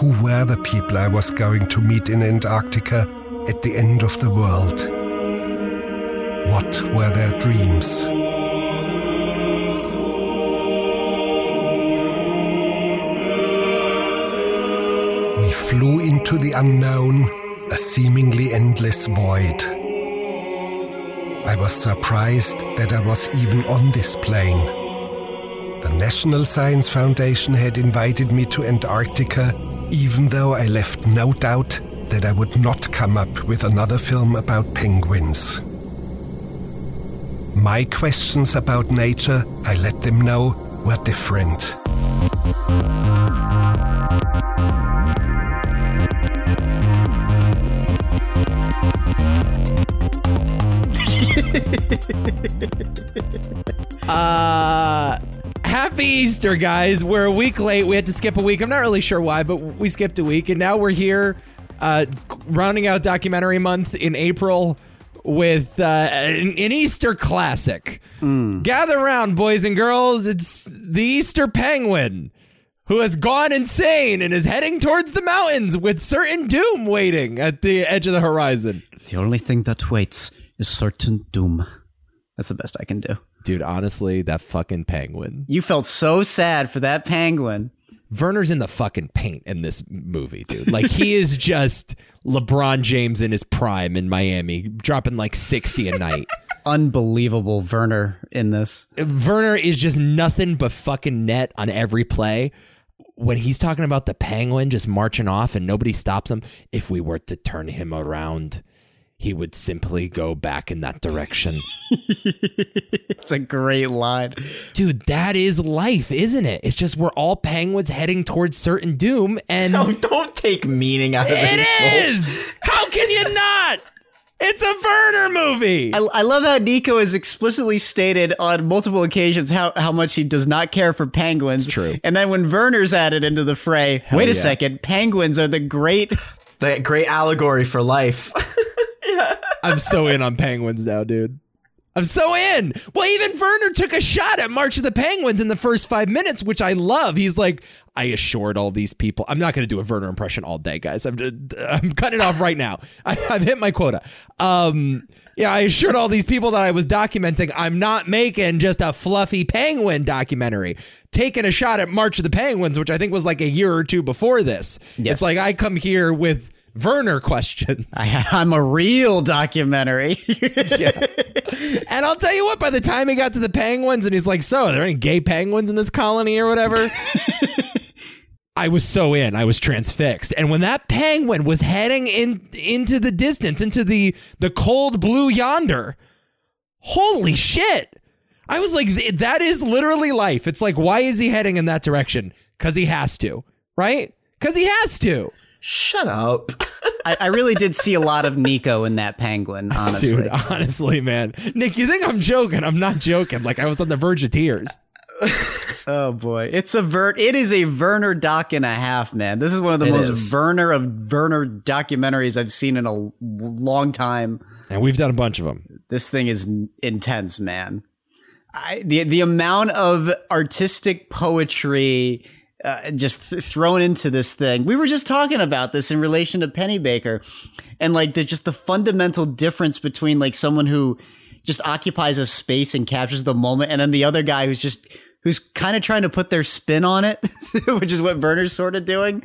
who were the people I was going to meet in Antarctica at the end of the world. What were their dreams? We flew into the unknown, a seemingly endless void. I was surprised that I was even on this plane. The National Science Foundation had invited me to Antarctica, even though I left no doubt that I would not come up with another film about penguins. My questions about nature, I let them know, were different. Easter, guys. We're a week late. We had to skip a week. I'm not really sure why, but we skipped a week, and now we're here, uh, rounding out documentary month in April with uh, an, an Easter classic. Gather around, boys and girls. It's the Easter Penguin. Who has gone insane and is heading towards the mountains with certain doom waiting at the edge of the horizon? The only thing that waits is certain doom. That's the best I can do. Dude, honestly, that fucking penguin. You felt so sad for that penguin. Werner's in the fucking paint in this movie, dude. Like he is just LeBron James in his prime in Miami, dropping like 60 a night. Unbelievable Werner in this. Werner is just nothing but fucking net on every play. When he's talking about the penguin just marching off and nobody stops him, if we were to turn him around, he would simply go back in that direction. It's a great line. Dude, that is life, isn't it? It's just we're all penguins heading towards certain doom and No, don't take meaning out of It It is! How can you not? It's a Werner movie. I, I love how Nico has explicitly stated on multiple occasions how, how much he does not care for penguins. It's true. And then when Werner's added into the fray, wait a yeah. second, penguins are the great. The great allegory for life. I'm so in on penguins now, dude. I'm so in. Well, even Werner took a shot at March of the Penguins in the first five minutes, which I love. He's like, I assured all these people. I'm not going to do a Werner impression all day, guys. I'm I'm cutting it off right now. I, I've hit my quota. Um, yeah, I assured all these people that I was documenting. I'm not making just a fluffy penguin documentary. Taking a shot at March of the Penguins, which I think was like a year or two before this. Yes. It's like I come here with Werner questions. I, I'm a real documentary. And I'll tell you what, by the time he got to the penguins and he's like, So, are there any gay penguins in this colony or whatever? I was so in. I was transfixed. And when that penguin was heading in into the distance, into the the cold blue yonder, holy shit. I was like, that is literally life. It's like, why is he heading in that direction? Because he has to, right? Because he has to. Shut up. I, I really did see a lot of Nico in that penguin, honestly. Dude, honestly, man. Nick, you think I'm joking? I'm not joking. Like, I was on the verge of tears. Oh boy, it's a Ver. It is a Werner doc and a half, man. This is one of the It most is. Werner of Werner documentaries I've seen in a long time. And we've done a bunch of them. This thing is intense, man. I, the the amount of artistic poetry uh, just th- thrown into this thing. We were just talking about this in relation to Pennebaker, and like the just the fundamental difference between like someone who just occupies a space and captures the moment, and then the other guy who's just who's kind of trying to put their spin on it, which is what Werner's sort of doing.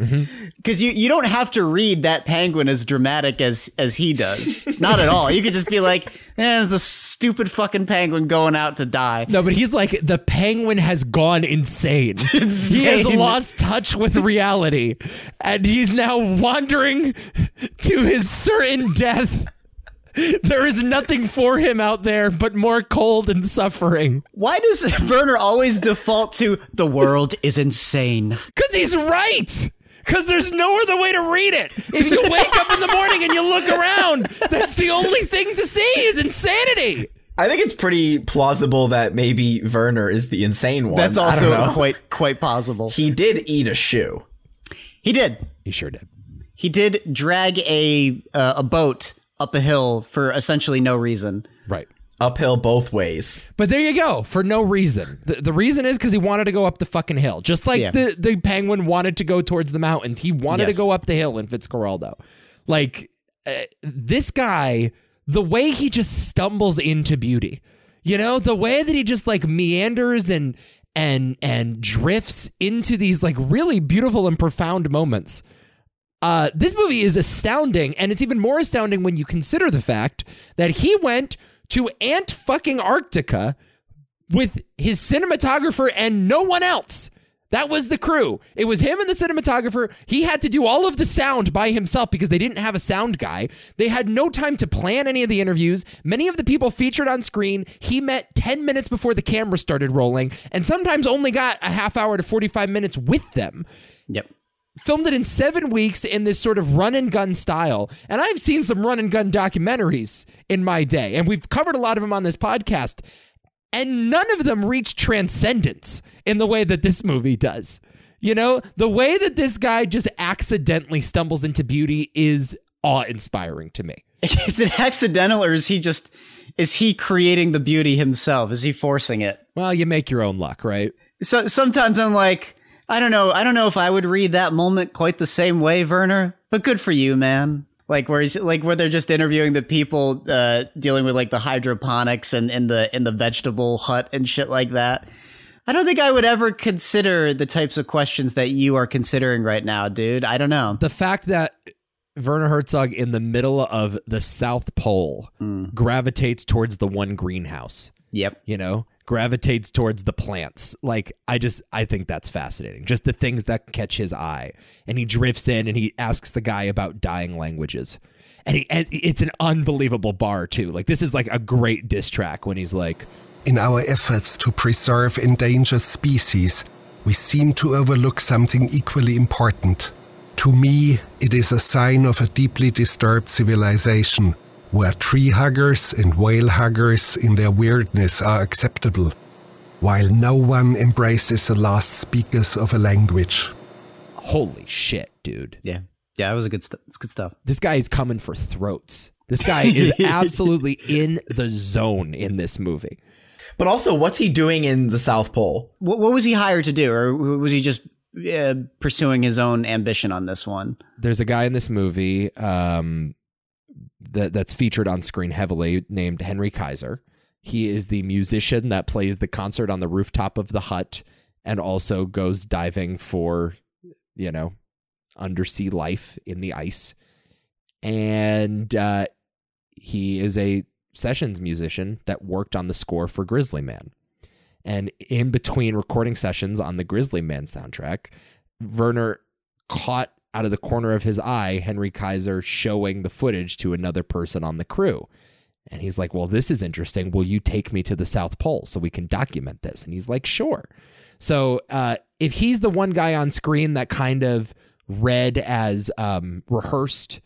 Because you you don't have to read that penguin as dramatic as as he does, not at all. You could just be like, eh, it's a stupid fucking penguin going out to die. No, but he's like the penguin has gone insane. He has lost touch with reality, and he's now wandering to his certain death. There is nothing for him out there but more cold and suffering. Why does Werner always default to the world is insane? Because he's right. Because there's no other way to read it. If you wake up in the morning and you look around, that's the only thing to see is insanity. I think it's pretty plausible that maybe Werner is the insane one. That's also quite quite possible. He did eat a shoe. He did. He sure did. He did drag a uh, a boat up a hill for essentially no reason. Right. Uphill both ways. But there you go, for no reason. The, the reason is because he wanted to go up the fucking hill, just like Yeah. the the penguin wanted to go towards the mountains. He wanted Yes. to go up the hill in Fitzcarraldo. Like uh, this guy, the way he just stumbles into beauty, you know, the way that he just like meanders and and and drifts into these like really beautiful and profound moments. Uh, this movie is astounding, and it's even more astounding when you consider the fact that he went to Ant fucking Arctica with his cinematographer and no one else. That was the crew. It was him and the cinematographer. He had to do all of the sound by himself because they didn't have a sound guy. They had no time to plan any of the interviews. Many of the people featured on screen, he met 10 minutes before the camera started rolling, and sometimes only got a half hour to 45 minutes with them Yep. Filmed it in seven weeks in this sort of run and gun style. And I've seen some run and gun documentaries in my day, and we've covered a lot of them on this podcast. And none of them reach transcendence in the way that this movie does. You know, the way that this guy just accidentally stumbles into beauty is awe inspiring to me. Is it accidental or is he just is he creating the beauty himself? Is he forcing it? Well, you make your own luck, right? So sometimes I'm like, I don't know, I don't know if I would read that moment quite the same way, Werner. But good for you, man. Like where he's like where they're just interviewing the people uh, dealing with like the hydroponics and in the in the vegetable hut and shit like that. I don't think I would ever consider the types of questions that you are considering right now, dude. I don't know. the fact that Werner Herzog in the middle of the South Pole gravitates towards the one greenhouse, Yep. you know, gravitates towards the plants. Like, I just, I think that's fascinating. Just the things that catch his eye. And he drifts in and he asks the guy about dying languages. And, he, and it's an unbelievable bar, too. Like, this is like a great diss track when he's like, In our efforts to preserve endangered species, we seem to overlook something equally important. To me, it is a sign of a deeply disturbed civilization where tree huggers and whale huggers in their weirdness are acceptable, while no one embraces the last speakers of a language. holy shit, dude. Yeah. Yeah, that was a good stuff. It's good stuff. This guy is coming for throats. This guy is absolutely in the zone in this movie. But also, what's he doing in the South Pole? What, what was he hired to do, or was he just uh, pursuing his own ambition on this one? there's a guy in this movie um, that that's featured on screen heavily named Henry Kaiser. He is the musician that plays the concert on the rooftop of the hut and also goes diving for, you know, undersea life in the ice. And uh, he is a sessions musician that worked on the score for Grizzly Man. And in between recording sessions on the Grizzly Man soundtrack, Werner caught out of the corner of his eye Henry Kaiser showing the footage to another person on the crew. And he's like, Well, this is interesting. Will you take me to the South Pole so we can document this? And he's like, Sure. So uh, if he's the one guy on screen that kind of read as um, rehearsed,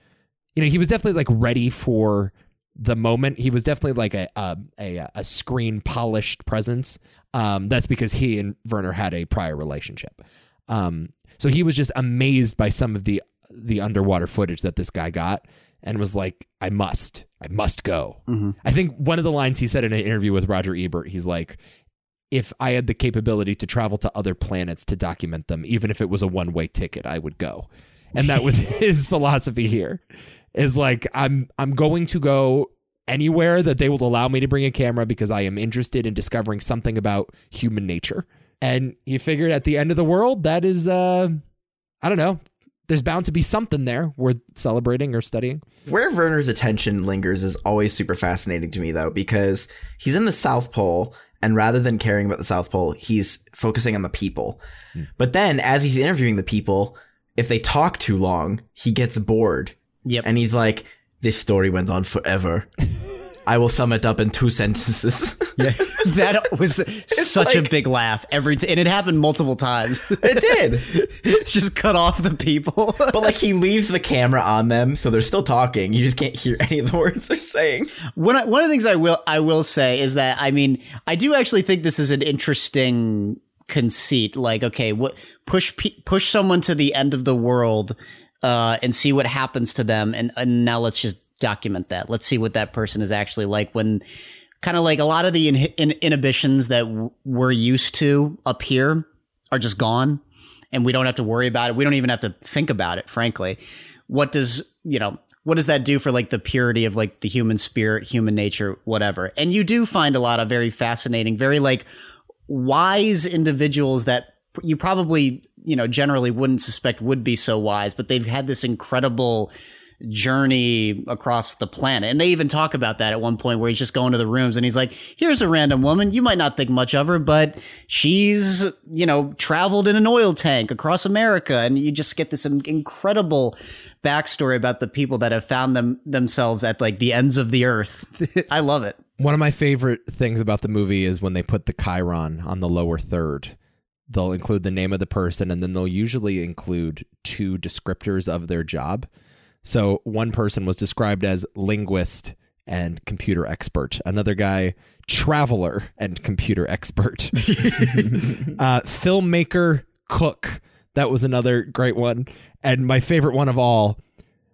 you know, he was definitely like ready for the moment. He was definitely like a a, a, a screen polished presence. Um, that's because he and Werner had a prior relationship. Um, so he was just amazed by some of the the underwater footage that this guy got and was like, I must, I must go. Mm-hmm. I think one of the lines he said in an interview with Roger Ebert, he's like, if I had the capability to travel to other planets to document them, even if it was a one way ticket, I would go. And that was his philosophy here. Is like I'm I'm going to go anywhere that they will allow me to bring a camera because I am interested in discovering something about human nature. And he figured at the end of the world, that is uh I don't know. There's bound to be something there worth celebrating or studying. Where Werner's attention lingers is always super fascinating to me, though, because he's in the South Pole, and rather than caring about the South Pole, he's focusing on the people. But then, as he's interviewing the people, if they talk too long, he gets bored. Yep. And he's like, This story went on forever. I will sum it up in two sentences. that was such a big laugh every t- and it happened multiple times. it did. just cut off the people. But like, he leaves the camera on them, so they're still talking. You just can't hear any of the words they're saying. one of- one of the things I will I will say is that I mean I do actually think this is an interesting conceit. Like, okay, what push pe- push someone to the end of the world uh, and see what happens to them, and, and now let's just document that. Let's see what that person is actually like when kind of like a lot of the in- in- inhibitions that w- we're used to up here are just gone and we don't have to worry about it. We don't even have to think about it frankly. What does you know what does that do for like the purity of like the human spirit human nature whatever? And you do find a lot of very fascinating very like wise individuals that you probably you know generally wouldn't suspect would be so wise but they've had this incredible journey across the planet. And they even talk about that at one point where he's just going to the rooms and he's like, here's a random woman. You might not think much of her, but she's, you know, traveled in an oil tank across America. And you just get this incredible backstory about the people that have found them themselves at like the ends of the earth. I love it. One of my favorite things about the movie is when they put the chyron on the lower third. They'll include the name of the person and then they'll usually include two descriptors of their job. So one person was described as linguist and computer expert. Another guy, traveler and computer expert. uh, filmmaker, cook. That was another great one. And my favorite one of all,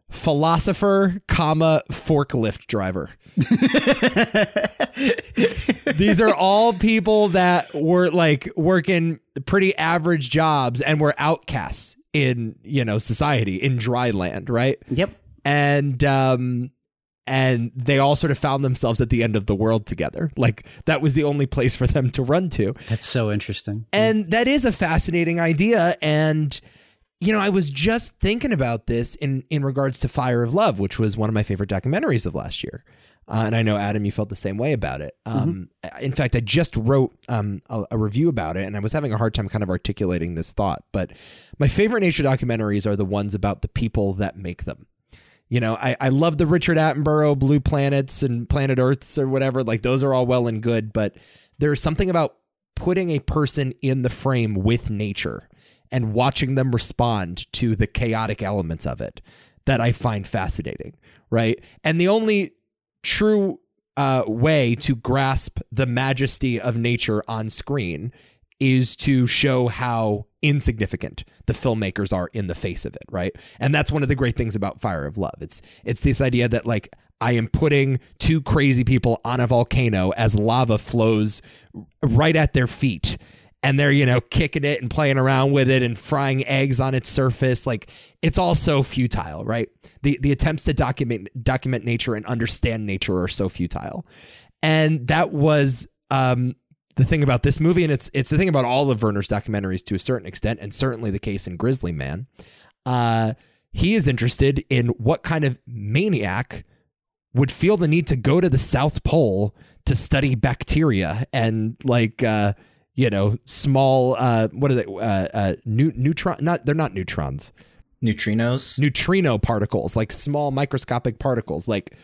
philosopher, comma, forklift driver. These are all people that were like working pretty average jobs and were outcasts in, you know, society in dry land, right? Yep. And um and they all sort of found themselves at the end of the world together. Like that was the only place for them to run to. That's so interesting. And that is a fascinating idea. And, you know, I was just thinking about this in, in regards to Fire of Love, which was one of my favorite documentaries of last year. Uh, and I know, Adam, you felt the same way about it. Um, In fact, I just wrote um, a, a review about it, and I was having a hard time kind of articulating this thought. But my favorite nature documentaries are the ones about the people that make them. You know, I, I love the Richard Attenborough Blue Planets and Planet Earths or whatever. Like those are all well and good, but there's something about putting a person in the frame with nature and watching them respond to the chaotic elements of it that I find fascinating, right? And the only true uh, way to grasp the majesty of nature on screen is to show how insignificant the filmmakers are in the face of it, right? And that's one of the great things about Fire of Love. It's it's this idea that like I am putting two crazy people on a volcano as lava flows right at their feet and they're you know kicking it and playing around with it and frying eggs on its surface. Like it's all so futile right? The the attempts to document document nature and understand nature are so futile. And that was um the thing about this movie and it's it's the thing about all of Werner's documentaries to a certain extent and certainly the case in Grizzly Man uh he is interested in what kind of maniac would feel the need to go to the south pole to study bacteria and like uh you know small uh what are they uh, uh new, neutron not they're not neutrons Neutrinos. neutrino particles like small microscopic particles like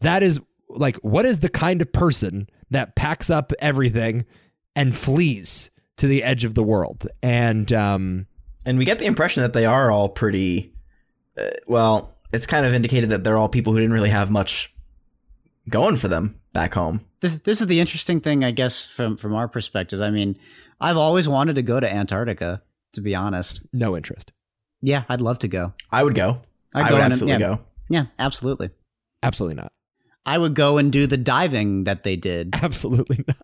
that is like what is the kind of person that packs up everything and flees to the edge of the world and um And we get the impression that they are all pretty. Uh, well, it's kind of indicated that they're all people who didn't really have much going for them back home. This this is the interesting thing, I guess, from from our perspectives. I mean, I've always wanted to go to Antarctica. To be honest, no interest yeah, I'd love to go. I would go. I'd I go would absolutely yeah. go. Yeah, absolutely. absolutely not I would go and do the diving that they did. absolutely not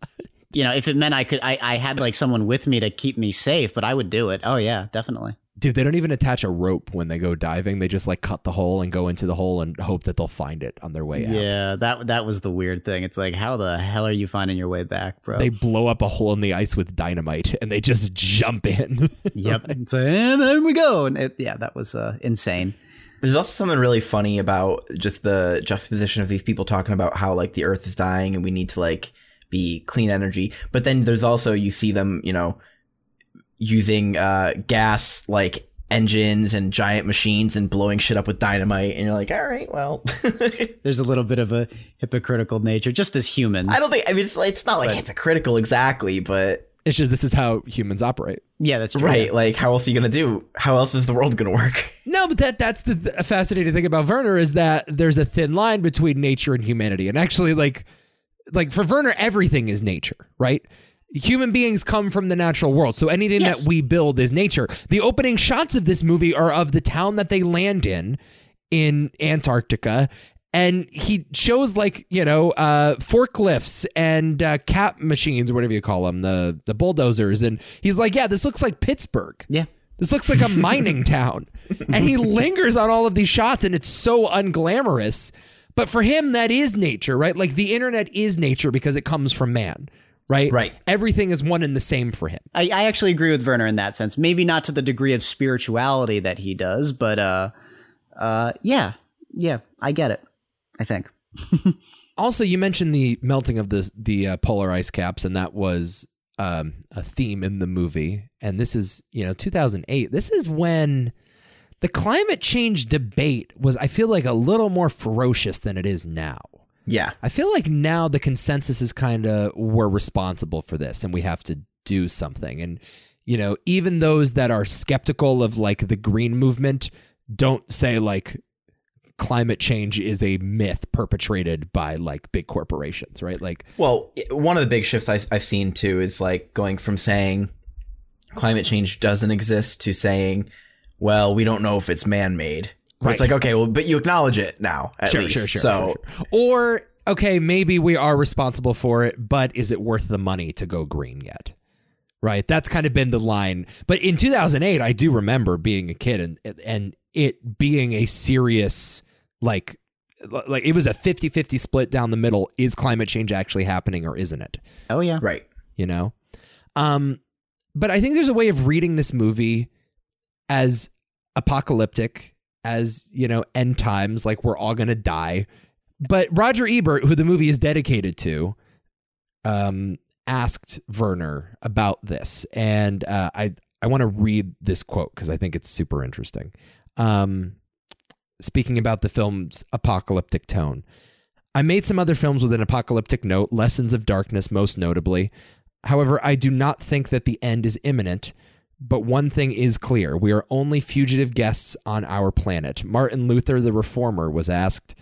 You know, if it meant I could, I, I had like someone with me to keep me safe, but I would do it. Oh yeah, definitely. Dude they don't even attach a rope when they go diving they just like cut the hole and go into the hole and hope that they'll find it on their way out Yeah, that that was the weird thing. It's like, how the hell are you finding your way back, bro? they blow up a hole in the ice with dynamite and they just jump in yep. It's like, and there we go. And it, yeah, that was uh, insane. There's also something really funny about just the juxtaposition of these people talking about how like the earth is dying and we need to like be clean energy. But then there's also you see them, you know, using uh gas like engines and giant machines and blowing shit up with dynamite and you're like, "All right, well." There's a little bit of a hypocritical nature, just as humans. I don't think I mean it's it's not like hypocritical exactly, but it's just this is how humans operate yeah, that's true. right, like how else are you going to do? How else is the world going to work? No, but that that's the th- fascinating thing about Werner is that there's a thin line between nature and humanity. And actually like like for Werner everything is nature, right? Human beings come from the natural world. So anything Yes. that we build is nature. The opening shots of this movie are of the town that they land in in Antarctica and he shows like you know uh, forklifts and uh, cap machines whatever you call them, the the bulldozers, and he's like, yeah, this looks like Pittsburgh. Yeah. This looks like a mining town. And he lingers on all of these shots and it's so unglamorous. But for him, that is nature, right? Like the internet is nature because it comes from man, right? Right. Everything is one and the same for him. I, I actually agree with Werner in that sense. Maybe not to the degree of spirituality that he does, but uh, uh, yeah, yeah, I get it. I think. Also, you mentioned the melting of the the uh, polar ice caps, and that was um, a theme in the movie. And this is, you know, 2008. This is when the climate change debate was, I feel like, a little more ferocious than it is now. Yeah. I feel like now the consensus is kind of we're responsible for this and we have to do something. And, you know, even those that are skeptical of like the green movement don't say like climate change is a myth perpetrated by like big corporations, right? Like, Well, one of the big shifts I've, I've seen too is like going from saying climate change doesn't exist to saying, well, we don't know if it's man made. Right. It's like, okay, well, but you acknowledge it now, at sure, least. sure, sure, so, sure, sure. Or, okay, maybe we are responsible for it, but is it worth the money to go green yet? Right. That's kind of been the line. But in 2008, I do remember being a kid and and it being a serious like like it was a 50-50 split down the middle. Is climate change actually happening or isn't it? Oh yeah. right. you know um but i think there's a way of reading this movie as apocalyptic as you know end times like we're all gonna die but roger ebert who the movie is dedicated to um asked werner about this and uh, i i want to read this quote because i think it's super interesting um speaking about the film's apocalyptic tone I made some other films with an apocalyptic note, Lessons of Darkness most notably. However, I do not think that the end is imminent. But one thing is clear we are only fugitive guests on our planet. Martin Luther, the reformer, was asked,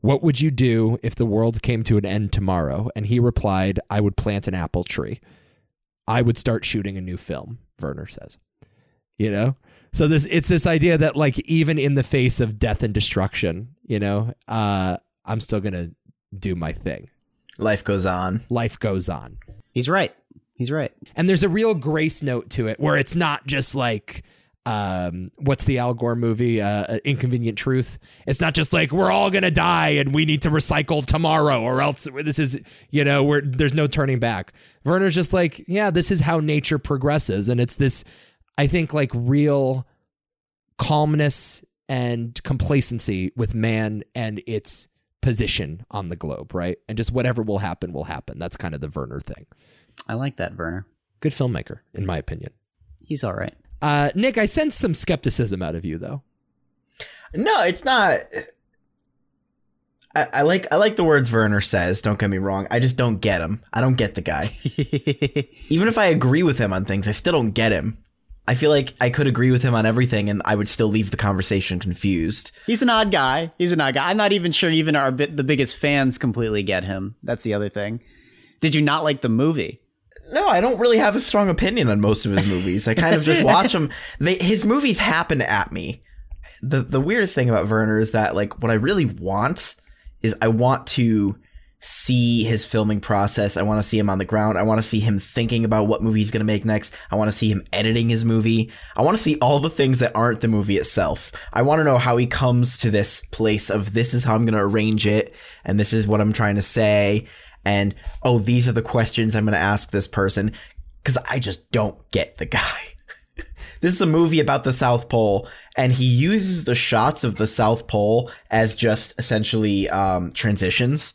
What would you do if the world came to an end tomorrow? And he replied, I would plant an apple tree. I would start shooting a new film, Werner says. You know? So this it's this idea that like even in the face of death and destruction, you know, uh, I'm still gonna do my thing. Life goes on. Life goes on. He's right. He's right. And there's a real grace note to it where it's not just like um what's the Al Gore movie uh Inconvenient Truth. It's not just like we're all to die and we need to recycle tomorrow or else this is you know where there's no turning back. Werner's just like yeah, this is how nature progresses and it's this I think like real calmness and complacency with man and its position on the globe, right? And just whatever will happen will happen. That's kind of the Werner thing. I like that, Werner. Good filmmaker, in my opinion. He's all right. Uh, Nick, I sense some skepticism out of you, though. No, it's not. I, I like I like the words Werner says. Don't get me wrong. I just don't get him. I don't get the guy. Even if I agree with him on things, I still don't get him. I feel like I could agree with him on everything, and I would still leave the conversation confused. He's an odd guy. He's an odd guy. I'm not even sure even our bi- the biggest fans completely get him. That's the other thing. Did you not like the movie? No, I don't really have a strong opinion on most of his movies. I kind of just watch them. They, his movies happen at me. The the weirdest thing about Werner is that like what I really want is I want to see his filming process. I want to see him on the ground. I want to see him thinking about what movie he's going to make next. I want to see him editing his movie. I want to see all the things that aren't the movie itself. I want to know how he comes to this place of this is how I'm going to arrange it and this is what I'm trying to say and oh these are the questions I'm going to ask this person cuz I just don't get the guy. this is a movie about the South Pole and he uses the shots of the South Pole as just essentially um, transitions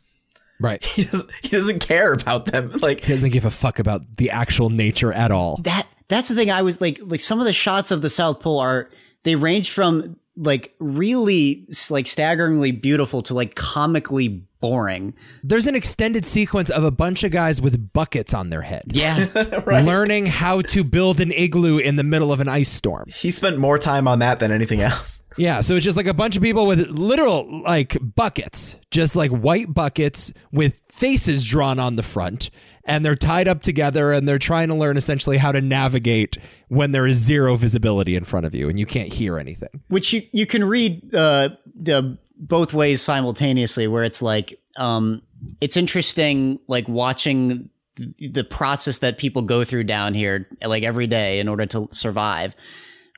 Right. he doesn't, he doesn't care about them. Like He doesn't give a fuck about the actual nature at all. That that's the thing. I was like, like some of the shots of the South Pole are they range from like really like staggeringly beautiful to like comically boring. There's an extended sequence of a bunch of guys with buckets on their head. Yeah, Learning how to build an igloo in the middle of an ice storm. he spent more time on that than anything else. Yeah, so it's just like a bunch of people with literal like buckets, just like white buckets with faces drawn on the front, and they're tied up together and they're trying to learn essentially how to navigate when there is zero visibility in front of you and you can't hear anything. which you you can read uh, the both ways simultaneously where it's like um it's interesting like watching the process that people go through down here like every day in order to survive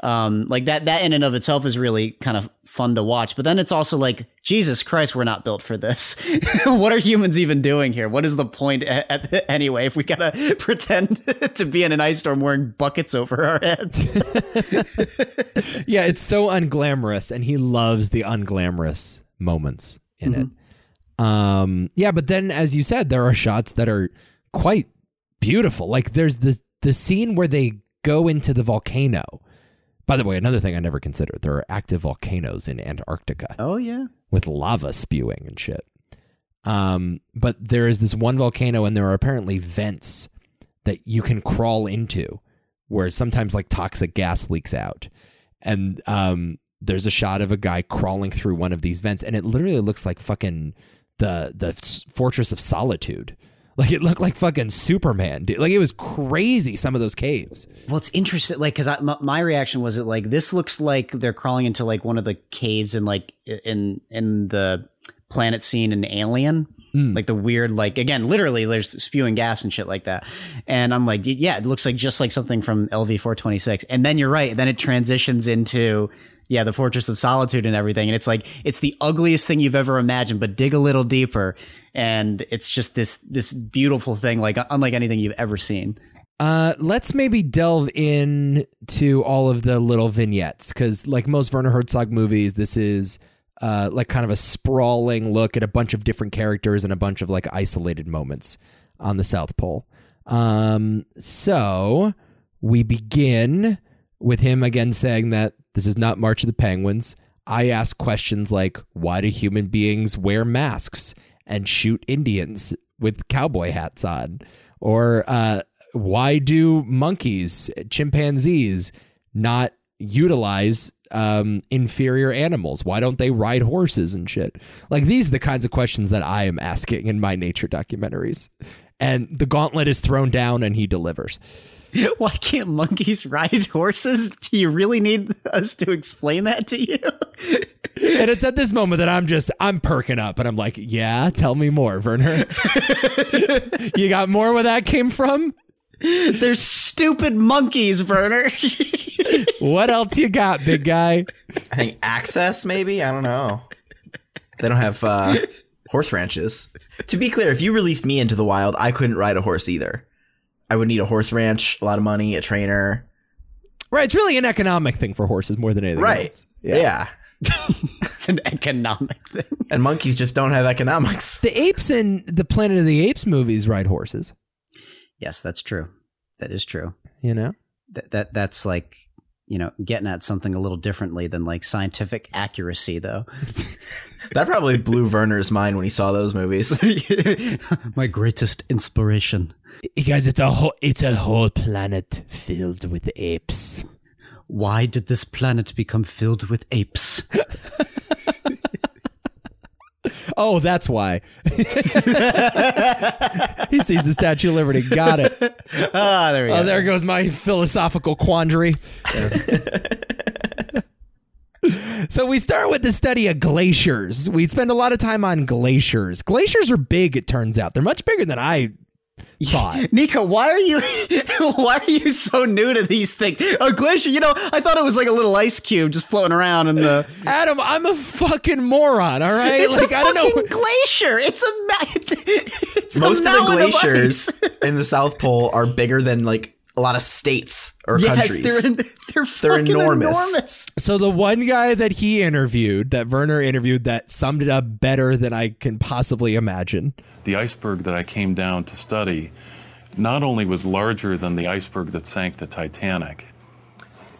um like that that in and of itself is really kind of fun to watch but then it's also like jesus christ we're not built for this what are humans even doing here what is the point a- a- anyway if we gotta pretend to be in an ice storm wearing buckets over our heads yeah, it's so unglamorous, and he loves the unglamorous moments in it. Um, yeah, but then, as you said, there are shots that are quite beautiful. Like there's the the scene where they go into the volcano. By the way, another thing I never considered: there are active volcanoes in Antarctica oh yeah with lava spewing and shit. Um, but there is this one volcano, and there are apparently vents that you can crawl into, where sometimes like toxic gas leaks out, and um, there's a shot of a guy crawling through one of these vents, and it literally looks like fucking the the Fortress of Solitude. Like it looked like fucking Superman, dude. Like it was crazy. Some of those caves. Well, it's interesting, like, because my, my reaction was it like this looks like they're crawling into like one of the caves in like in in the planet scene in Alien, hmm. like the weird, like again, literally there's spewing gas and shit like that, and I'm like, yeah, it looks like just like something from LV four twenty six, and then you're right, then it transitions into. Yeah, the Fortress of Solitude and everything. And it's like it's the ugliest thing you've ever imagined, but dig a little deeper and it's just this this beautiful thing, like unlike anything you've ever seen. Uh, let's maybe delve in to all of the little vignettes because, like most Werner Herzog movies, this is uh, like kind of a sprawling look at a bunch of different characters and a bunch of like isolated moments on the South Pole. Um, so we begin with him again saying that this is not March of the Penguins. I ask questions like, why do human beings wear masks and shoot Indians with cowboy hats on? Or uh, why do monkeys, chimpanzees, not utilize um, inferior animals? Why don't they ride horses and shit? Like these are the kinds of questions that I am asking in my nature documentaries. And the gauntlet is thrown down and he delivers. Why can't monkeys ride horses? Do you really need us to explain that to you? And it's at this moment that I'm just I'm perking up and I'm like, yeah, tell me more, Werner. you got more where that came from? They're stupid monkeys, Werner. What else you got, big guy? I think access, maybe. I don't know. They don't have uh, horse ranches. To be clear, if you released me into the wild, I couldn't ride a horse either. I would need a horse ranch, a lot of money, a trainer. Right, it's really an economic thing for horses more than anything Right. else. Yeah. it's an economic thing. And monkeys just don't have economics. The apes in the Planet of the Apes movies ride horses, Yes, that's true. That is true. you know? That that that's like you know getting at something a little differently than like scientific accuracy, though. That probably blew Werner's mind when he saw those movies. My greatest inspiration. You guys, it's a whole it's a whole planet filled with apes. Why did this planet become filled with apes? Oh, that's why. he sees the Statue of Liberty. Got it. ah, there we go. Oh, there goes my philosophical quandary. so we start with the study of glaciers. We spend a lot of time on glaciers. Glaciers are big, it turns out. They're much bigger than I thought. Nico, why are you why are you so new to these things? A glacier, you know, I thought it was like a little ice cube just floating around in the Adam, I'm a fucking moron, all right? It's like a I don't know. fucking glacier. It's a it's Most a of the glaciers ice. in the South Pole are bigger than like a lot of states or yes, countries. they're in, they're They're enormous. enormous. So the one guy that he interviewed, that Werner interviewed, that summed it up better than I can possibly imagine. The iceberg that I came down to study not only was larger than the iceberg that sank the Titanic,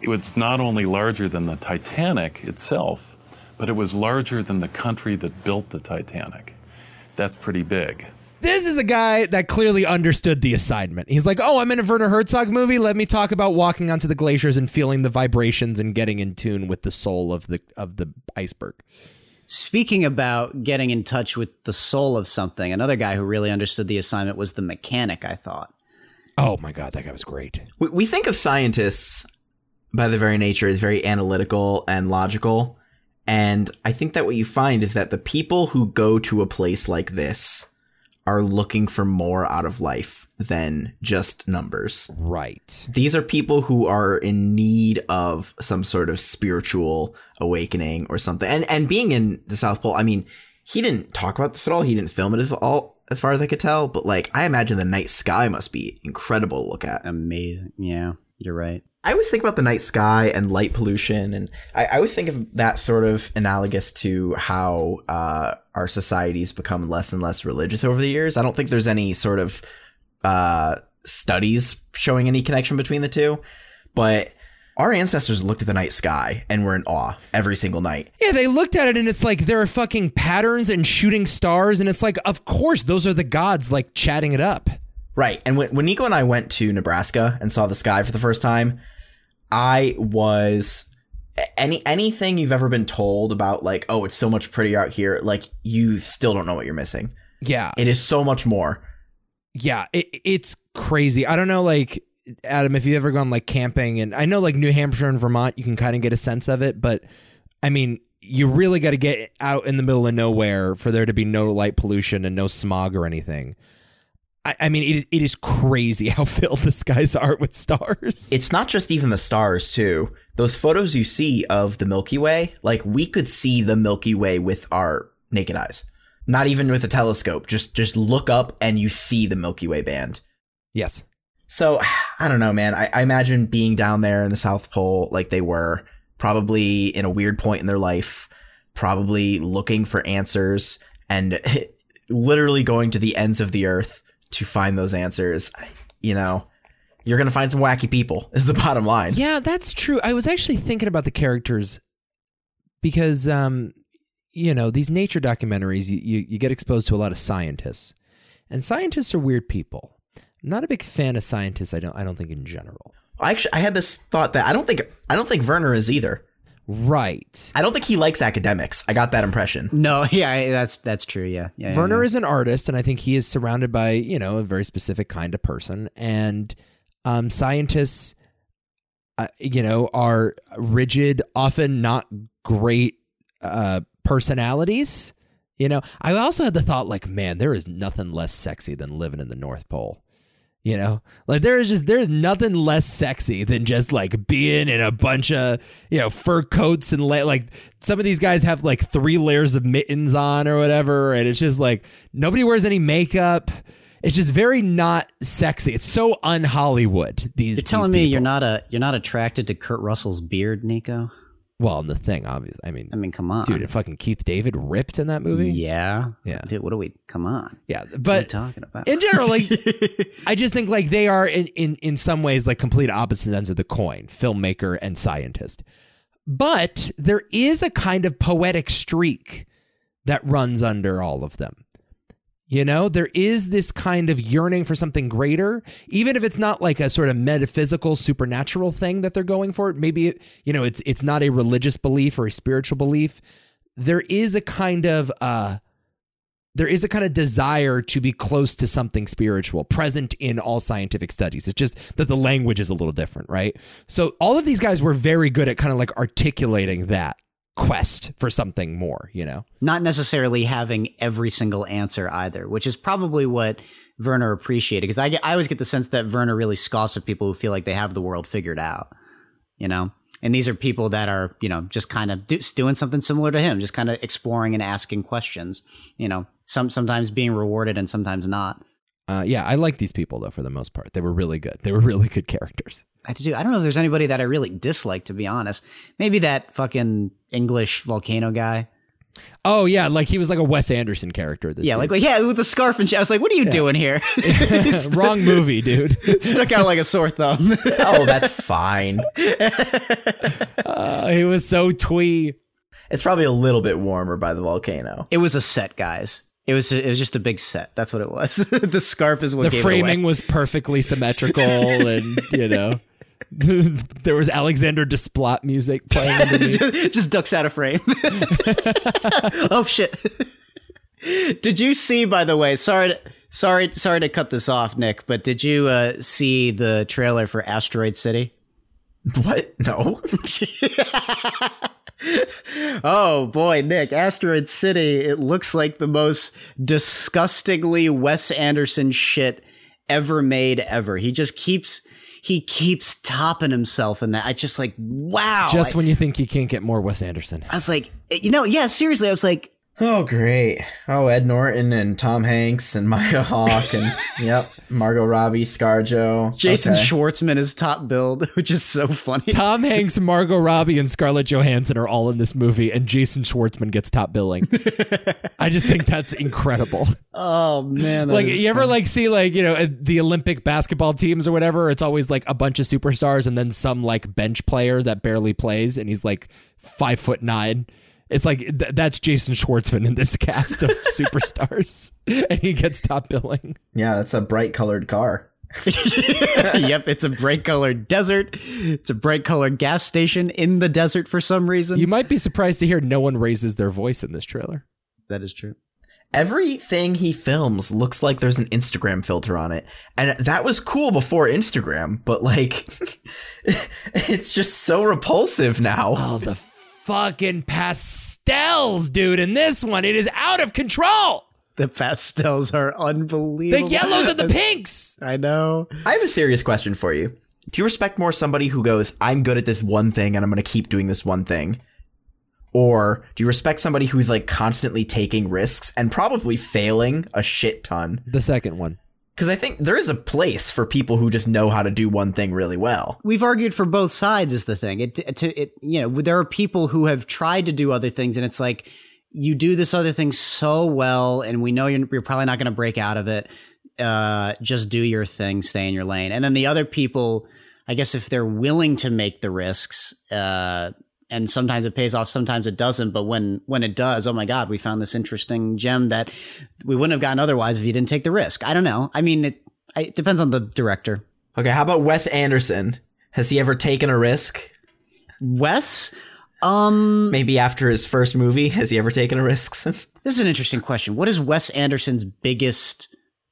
it was not only larger than the Titanic itself, but it was larger than the country that built the Titanic. That's pretty big. This is a guy that clearly understood the assignment. He's like, "Oh, I'm in a Werner Herzog movie. Let me talk about walking onto the glaciers and feeling the vibrations and getting in tune with the soul of the of the iceberg." Speaking about getting in touch with the soul of something, another guy who really understood the assignment was the mechanic, I thought. Oh my god, that guy was great. we, we think of scientists by their very nature as very analytical and logical. And I think that what you find is that the people who go to a place like this are looking for more out of life than just numbers. Right. These are people who are in need of some sort of spiritual awakening or something. And and being in the South Pole, I mean, he didn't talk about this at all. He didn't film it at all, as far as I could tell. But like, I imagine the night sky must be incredible to look at. Amazing. Yeah, you're right. I always think about the night sky and light pollution, and I, I always think of that sort of analogous to how uh, our society's become less and less religious over the years. I don't think there's any sort of uh, studies showing any connection between the two, but our ancestors looked at the night sky and were in awe every single night. Yeah, they looked at it and it's like there are fucking patterns and shooting stars, and it's like, of course, those are the gods like chatting it up. Right. And when, when Nico and I went to Nebraska and saw the sky for the first time, I was any anything you've ever been told about like, oh, it's so much prettier out here, like you still don't know what you're missing. Yeah. It is so much more. Yeah, it, it's crazy. I don't know, like Adam, if you've ever gone like camping, and I know like New Hampshire and Vermont, you can kind of get a sense of it, but I mean, you really got to get out in the middle of nowhere for there to be no light pollution and no smog or anything. I, I mean, it, it is crazy how filled the skies are with stars. It's not just even the stars too. Those photos you see of the Milky Way, like we could see the Milky Way with our naked eyes. Not even with a telescope. Just just look up and you see the Milky Way band. yes. So I don't know, man. I, I imagine being down there in the South Pole like they were, probably in a weird point in their life, probably looking for answers and literally going to the ends of the earth to find those answers. You know, you're gonna find some wacky people. Is the bottom line. Yeah, that's true. I was actually thinking about the characters because, um, you know, these nature documentaries, you, you, you get exposed to a lot of scientists, and scientists are weird people. I'm not a big fan of scientists. I don't. I don't think in general. I actually I had this thought that I don't think I don't think Werner is either. Right. I don't think he likes academics. I got that impression. No, yeah, that's that's true. Yeah, yeah. yeah, Werner yeah. is an artist, and I think he is surrounded by you know a very specific kind of person. And um, scientists, uh, you know, are rigid, often not great uh, personalities. You know, I also had the thought like, man, there is nothing less sexy than living in the North Pole. You know, like there is just there's nothing less sexy than just like being in a bunch of you know fur coats and la- like some of these guys have like three layers of mittens on or whatever, and it's just like nobody wears any makeup. It's just very not sexy. It's so un Hollywood. These You're telling me you're not a you're not attracted to Kurt Russell's beard, Nico? Well in the thing, obviously. I mean, I mean, come on, dude, and fucking Keith David ripped in that movie. Yeah, Yeah. Dude, what are we? Come on, Yeah, what are you but talking about? in general, like I just think like they are in, in in some ways like complete opposite ends of the coin, filmmaker and scientist. But there is a kind of poetic streak that runs under all of them. You know, there is this kind of yearning for something greater, even if it's not like a sort of metaphysical, supernatural thing that they're going for. Maybe you know, it's it's not a religious belief or a spiritual belief. There is a kind of uh there is a kind of desire to be close to something spiritual present in all scientific studies. It's just that the language is a little different, right? So all of these guys were very good at kind of like articulating that quest for something more, you know? not necessarily having every single answer either, which is probably what Werner appreciated. Because I, get- I always get the sense that Werner really scoffs at people who feel like they have the world figured out, you know? And these are people that are, you know, just kind of do, doing something similar to him, just kind of exploring and asking questions, you know, some sometimes being rewarded and sometimes not. Uh, yeah, I like these people though for the most part. They were really good. They were really good characters. I do. I don't know if there's anybody that I really dislike, to be honest. Maybe that fucking English volcano guy. Oh yeah, like he was like a Wes Anderson character. This Yeah, dude. like, like yeah, with the scarf and shit. I was like, what are you doing here? wrong movie, dude. Stuck out like a sore thumb. Oh, that's fine. Uh, he was so twee. It's probably a little bit warmer by the volcano. It was a set, guys. It was it was just a big set. That's what it was. the scarf is what The gave framing it away. was perfectly symmetrical, and you know, there was Alexander Desplat music playing just, just ducks out of frame. oh shit! did you see? By the way, sorry, to, sorry, sorry to cut this off, Nick. But did you uh, see the trailer for Asteroid City? What? No. Oh boy, Nick, Asteroid City, it looks like the most disgustingly Wes Anderson shit ever made ever. He just keeps he keeps topping himself in that. I just like, wow. Just I, when you think you can't get more Wes Anderson. I was like, you know, yeah, seriously, I was like, Oh, great. Oh, Ed Norton and Tom Hanks and Maya Hawke and, yep, Margot Robbie, Scarjo. Jason Okay. Schwartzman is top billed, which is so funny. Tom Hanks, Margot Robbie, and Scarlett Johansson are all in this movie, and Jason Schwartzman gets top billing. I just think that's incredible. Oh man, like is you ever like see like you know the Olympic basketball teams or whatever? It's always like a bunch of superstars and then some like bench player that barely plays, and he's like five foot nine. It's like th- that's Jason Schwartzman in this cast of superstars, and he gets top billing. Yeah, that's a bright colored car. yep, it's a bright colored desert. It's a bright colored gas station in the desert for some reason. You might be surprised to hear no one raises their voice in this trailer. that is true. Everything he films looks like there's an Instagram filter on it. And that was cool before Instagram, but like, it's just so repulsive now. Oh, the fucking pastels, dude! In this one, it is out of control. The pastels are unbelievable. The yellows and the pinks. I know. I have a serious question for you. Do you respect more somebody who goes, I'm good at this one thing and I'm going to keep doing this one thing? Or do you respect somebody who's like constantly taking risks and probably failing a shit ton? The second one. Because I think there is a place for people who just know how to do one thing really well. We've argued for both sides is the thing. It, to, it, you know, there are people who have tried to do other things, and it's like you do this other thing so well, and we know you're, you're probably not going to break out of it. Uh, just do your thing, stay in your lane. And then the other people, I guess, if they're willing to make the risks, uh, and sometimes it pays off, sometimes it doesn't. But when when it does, oh my god, we found this interesting gem that we wouldn't have gotten otherwise if you didn't take the risk. I don't know. I mean, it, it depends on the director. Okay, how about Wes Anderson? Has he ever taken a risk? Wes, um, Maybe after his first movie, has he ever taken a risk since? this is an interesting question. What is Wes Anderson's biggest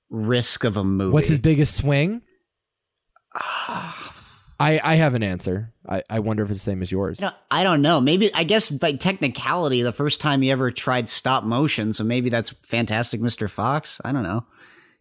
risk of a movie? What's his biggest swing? I I have an answer. I, I wonder if it's the same as yours. I don't- I don't know. Maybe I guess by technicality, the first time he ever tried stop motion, so maybe that's Fantastic Mr. Fox. I don't know.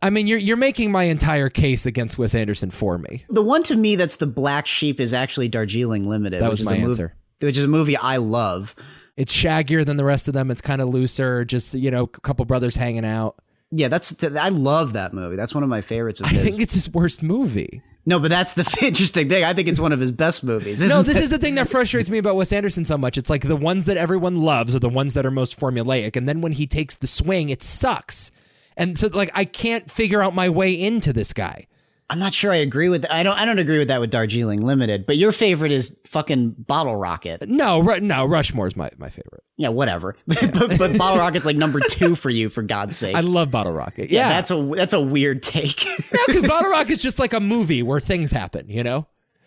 I mean, you're you're making my entire case against Wes Anderson for me. The one to me that's the black sheep is actually Darjeeling Limited. That which was is my a mov- which is a movie I love. It's shaggier than the rest of them. It's kind of looser. Just you know, a couple brothers hanging out. Yeah, that's I love that movie. That's one of my favorites of I his. think it's his worst movie. No, but that's the interesting thing. I think it's one of his best movies. No, this it? is the thing that frustrates me about Wes Anderson so much. It's like the ones that everyone loves are the ones that are most formulaic, and then when he takes the swing, it sucks. And so, like, I can't figure out my way into this guy. I'm not sure I agree with. I don't. I don't agree with that with Darjeeling Limited. But your favorite is fucking Bottle Rocket. No, Ru- no, Rushmore's my, my favorite. Yeah, whatever. but, but Bottle Rocket's like number two for you, for God's sake. I love Bottle Rocket. yeah, Yeah, that's a that's a weird take. because Bottle Rocket's just like a movie where things happen, you know,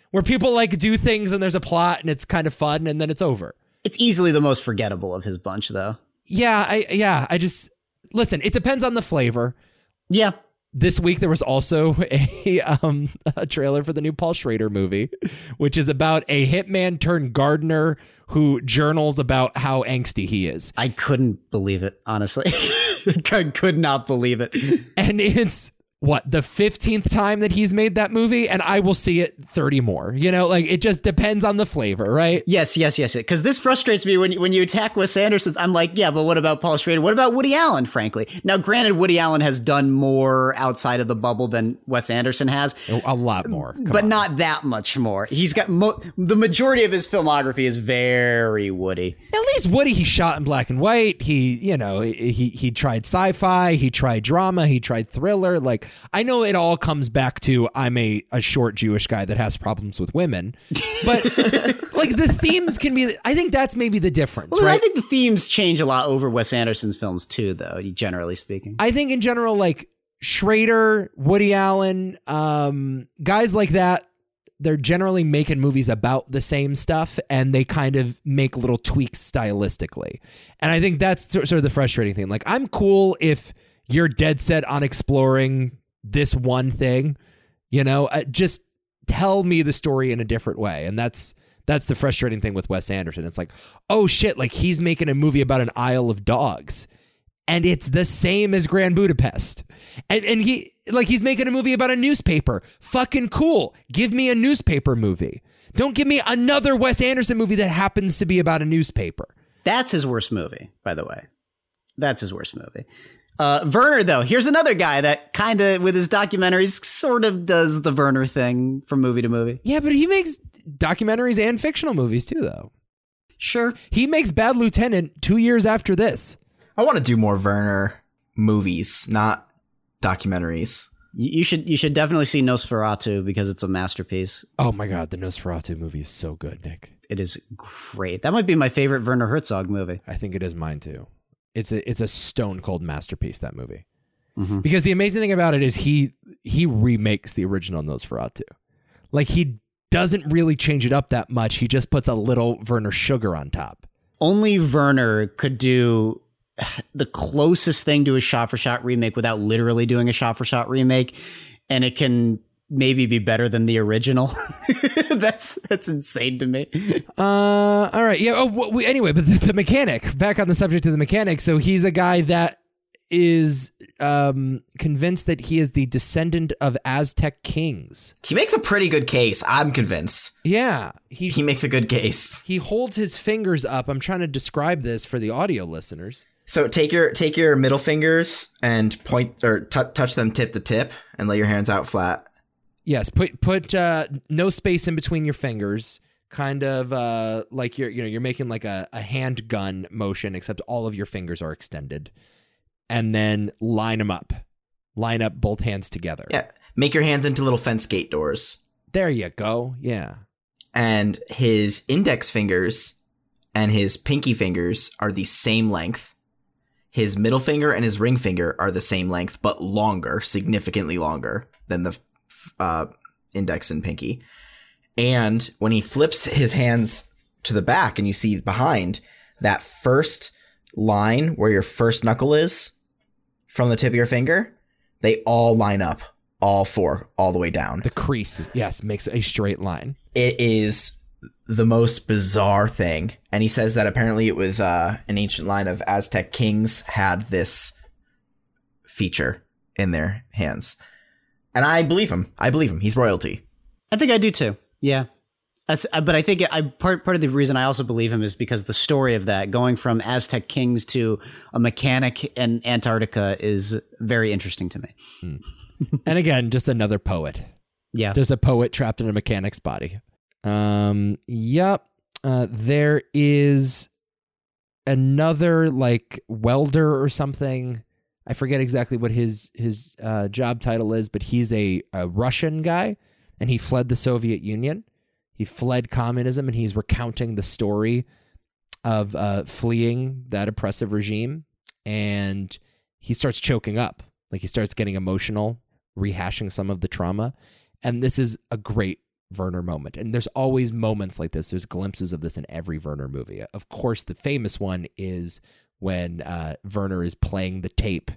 where people like do things and there's a plot and it's kind of fun and then it's over. it's easily the most forgettable of his bunch, though. Yeah, I yeah, I just listen. It depends on the flavor. Yeah, This week there was also a um a trailer for the new Paul Schrader movie, which is about a hitman turned gardener who journals about how angsty he is. I couldn't believe it. Honestly, I could not believe it. And it's what the 15th time that he's made that movie and I will see it 30 more. You know, like it just depends on the flavor, right? Yes, yes, yes. Because this frustrates me when when you attack Wes Anderson. I'm like, yeah, but what about Paul Schrader? What about Woody Allen? Frankly, now granted, Woody Allen has done more outside of the bubble than Wes Anderson has, oh, A lot more. Come but on. not that much more. He's got mo- the majority of his filmography is very Woody. At least Woody, he shot in black and white. He, you know, he he tried sci-fi, he tried drama, he tried thriller. Like I know it all comes back to I'm a a short Jewish guy that has problems with women, but like the themes can be. I think that's maybe the difference, Well, I think the themes change a lot over Wes Anderson's films too, though. Generally speaking, I think in general, like Schrader, Woody Allen, um, guys like that, they're generally making movies about the same stuff and they kind of make little tweaks stylistically. And I think that's sort sort of the frustrating thing. Like, I'm cool if you're dead set on exploring this one thing, you know, uh, just tell me the story in a different way. And that's That's the frustrating thing with Wes Anderson. It's like, oh shit, like he's making a movie about an Isle of Dogs. And it's the same as Grand Budapest. And and he like he's making a movie about a newspaper. Fucking cool. Give me a newspaper movie. Don't give me another Wes Anderson movie that happens to be about a newspaper. That's his worst movie, by the way. That's his worst movie. Uh, Werner, though, here's another guy that kind of, with his documentaries, sort of does the Werner thing from movie to movie. Yeah, but he makes documentaries and fictional movies too, though. Sure. He makes Bad Lieutenant two years after this. I want to do more Werner movies, not documentaries. You you should you should definitely see Nosferatu because it's a masterpiece. Oh my god, the Nosferatu movie is so good, Nick. It is great. That might be my favorite Werner Herzog movie. I think it is mine too. It's a it's a stone cold masterpiece that movie. Mhm. Because the amazing thing about it is he he remakes the original Nosferatu. Like he doesn't really change it up that much. He just puts a little Werner sugar on top. Only Werner could do the closest thing to a shot for shot remake without literally doing a shot for shot remake, and it can maybe be better than the original. that's that's insane to me. Uh, all right, yeah. Oh, w- we, anyway, but the, the mechanic. Back on the subject of the mechanic. So he's a guy that is um convinced that he is the descendant of Aztec kings. He makes a pretty good case. I'm convinced. Yeah, he He makes a good case. he holds his fingers up. I'm trying to describe this for the audio listeners. So take your take your middle fingers and point or t- touch them tip to tip, and lay your hands out flat. Yes, put put uh, no space in between your fingers. Kind of uh, like you're you know you're making like a, a handgun motion, except all of your fingers are extended, and then line them up. Line up both hands together. Yeah, make your hands into little fence gate doors. There you go. Yeah. and his index fingers and his pinky fingers are the same length. His middle finger and his ring finger are the same length, but longer, significantly longer than the uh, index and pinky. And when he flips his hands to the back and you see behind that first line where your first knuckle is from the tip of your finger, they all line up, all four, all the way down The crease, yes, makes a straight line. it is the most bizarre thing. And he says that apparently it was uh, an ancient line of Aztec kings had this feature in their hands. And I believe him. I believe him. He's royalty. I think I do too. Yeah. That's, uh, but I think I part part of the reason I also believe him is because the story of that going from Aztec kings to a mechanic in Antarctica is very interesting to me. And again, just another poet. Yeah. Just a poet trapped in a mechanic's body. Um, yep. Uh, there is another like welder or something. I forget exactly what his his uh, job title is, but he's a, a Russian guy, and he fled the Soviet Union. He fled communism, and he's recounting the story of uh, fleeing that oppressive regime. And he starts choking up, like he starts getting emotional, rehashing some of the trauma. And this is a great Werner moment. And there's always moments like this. There's glimpses of this in every Werner movie. Of course, the famous one is when uh, Werner is playing the tape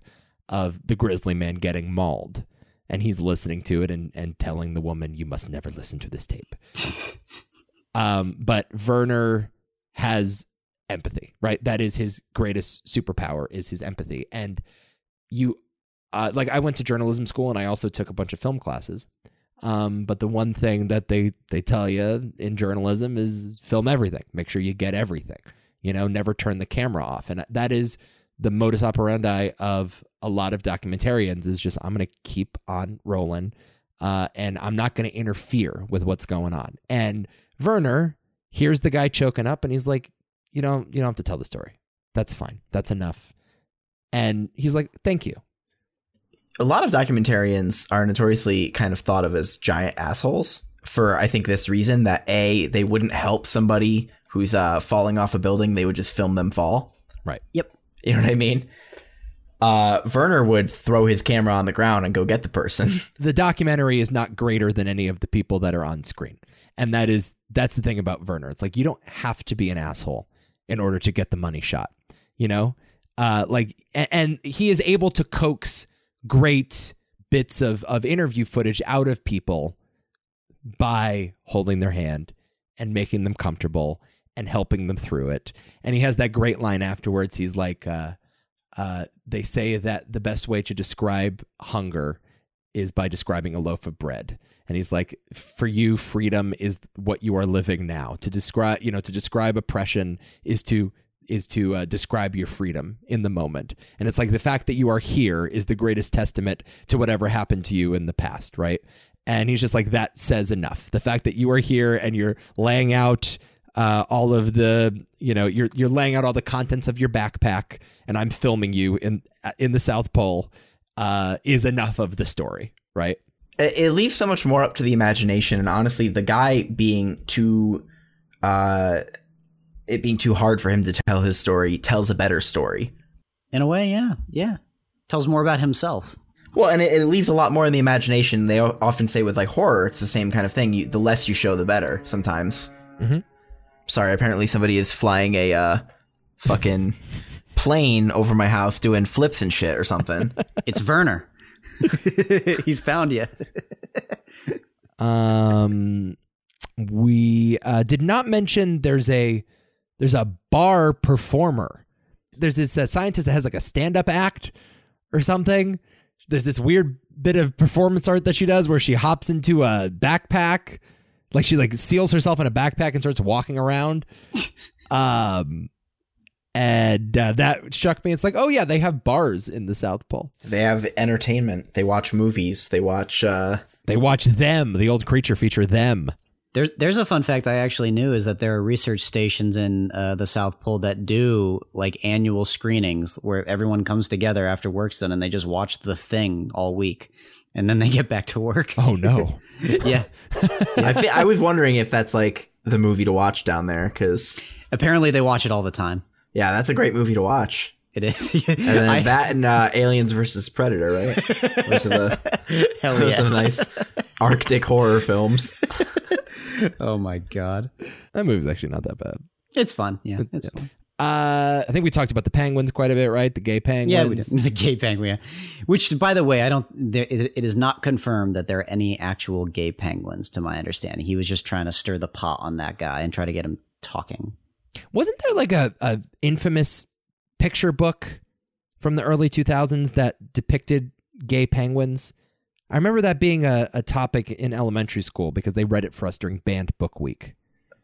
of the grizzly man getting mauled. And he's listening to it and, and telling the woman, You must never listen to this tape. um, but Werner has empathy, right? That is his greatest superpower is his empathy. And you uh, like I went to journalism school and I also took a bunch of film classes. Um, but the one thing that they they tell you in journalism is film everything. Make sure you get everything. You know, never turn the camera off. And that is the modus operandi of a lot of documentarians is just I'm going to keep on rolling uh, and I'm not going to interfere with what's going on. And Werner hears the guy choking up and he's like, you know, you don't have to tell the story. That's fine. That's enough. And he's like, thank you. A lot of documentarians are notoriously kind of thought of as giant assholes for, I think, this reason that A, they wouldn't help somebody who's uh, falling off a building, they would just film them fall. Right. Yep. You know what I mean? Uh, Werner would throw his camera on the ground and go get the person. the documentary is not greater than any of the people that are on screen. And that is that's the thing about Werner. It's like you don't have to be an asshole in order to get the money shot. You know? Uh like and, and he is able to coax great bits of of interview footage out of people by holding their hand and making them comfortable and helping them through it. And he has that great line afterwards. He's like, uh, uh, they say that the best way to describe hunger is by describing a loaf of bread. And he's like, for you, freedom is what you are living now. To describe, you know, to describe oppression is to is to uh, describe your freedom in the moment. And it's like the fact that you are here is the greatest testament to whatever happened to you in the past, right? And he's just like, that says enough. The fact that you are here and you're laying out uh, all of the, you know, you're you're laying out all the contents of your backpack, and I'm filming you in in the South Pole, uh, is enough of the story, right? it, it leaves so much more up to the imagination and honestly the guy being too uh it being too hard for him to tell his story tells a better story In a way, yeah, yeah. Tells more about himself. well and it, it leaves a lot more in the imagination they often say with like horror it's the same kind of thing you, the less you show the better sometimes Mhm. Sorry apparently somebody is flying a uh fucking plane over my house doing flips and shit or something It's Werner. He's found you. Um, we uh, did not mention there's a there's a bar performer. There's this uh, scientist that has like a stand up act or something. There's this weird bit of performance art that she does where she hops into a backpack, like she like seals herself in a backpack and starts walking around. um, and uh, that struck me. It's like, oh yeah, they have bars in the South Pole. they have entertainment they watch movies they watch uh They watch them. The old creature feature them. There's there's a fun fact I actually knew is that there are research stations in uh, the South Pole that do like annual screenings where everyone comes together after work's done and they just watch the thing all week and then they get back to work. Oh no. yeah. I, thi- I was wondering if that's like the movie to watch down there because Apparently they watch it all the time. yeah, that's a great movie to watch. It is. And then I- that and uh, Aliens versus Predator, right? Those are the hell those are the nice Arctic horror films. Oh my god. That movie's actually not that bad. It's fun. Yeah, it's fun. Uh, I think we talked about the penguins quite a bit, right? The gay penguins. Yeah, we did. the gay penguin. Which, by the way, I don't. There, it, it is not confirmed that there are any actual gay penguins, to my understanding. He was just trying to stir the pot on that guy and try to get him talking. Wasn't there like a, a infamous picture book from the early 2000s that depicted gay penguins? I remember that being a, a topic in elementary school because they read it for us during banned book week.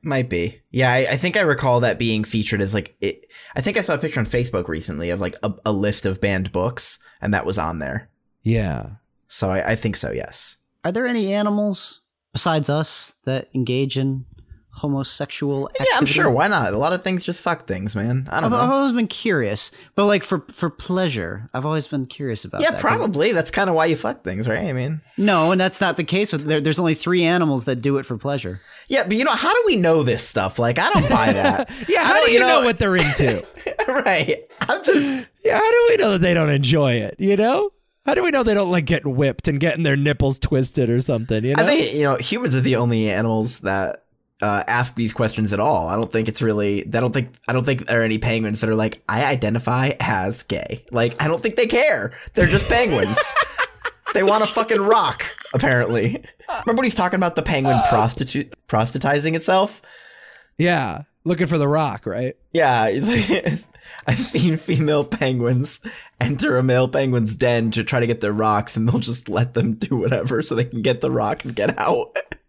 Might be. Yeah, I, I think I recall that being featured as like it. I think I saw a picture on Facebook recently of like a, a list of banned books, and that was on there. Yeah. So I, I think so. Yes. Are there any animals besides us that engage in homosexual activity? Yeah, I'm sure. Why not? A lot of things just fuck things, man. I don't I've, I've always been curious, but like for for pleasure, I've always been curious about Yeah, that. 'cause- probably. That's kind of why you fuck things, right? I mean, No, and that's not the case. With there, there's only three animals that do it for pleasure. yeah, but you know, how do we know this stuff? Like, I don't buy that. Yeah, I how don't- do you know, what they're into? right. I'm just. yeah, how do we know that they don't enjoy it? You know? How do we know they don't like getting whipped and getting their nipples twisted or something? You know? I think you know humans are the only animals that uh, ask these questions at all. I don't think it's really. I don't think. I don't think there are any penguins that are like I identify as gay. Like I don't think they care. They're just penguins. they want to fucking rock. Apparently. Remember when he's talking about the penguin prostitute prostitutizing itself? yeah, looking for the rock, right? Yeah, like, I've seen female penguins enter a male penguin's den to try to get their rocks, and they'll just let them do whatever so they can get the rock and get out.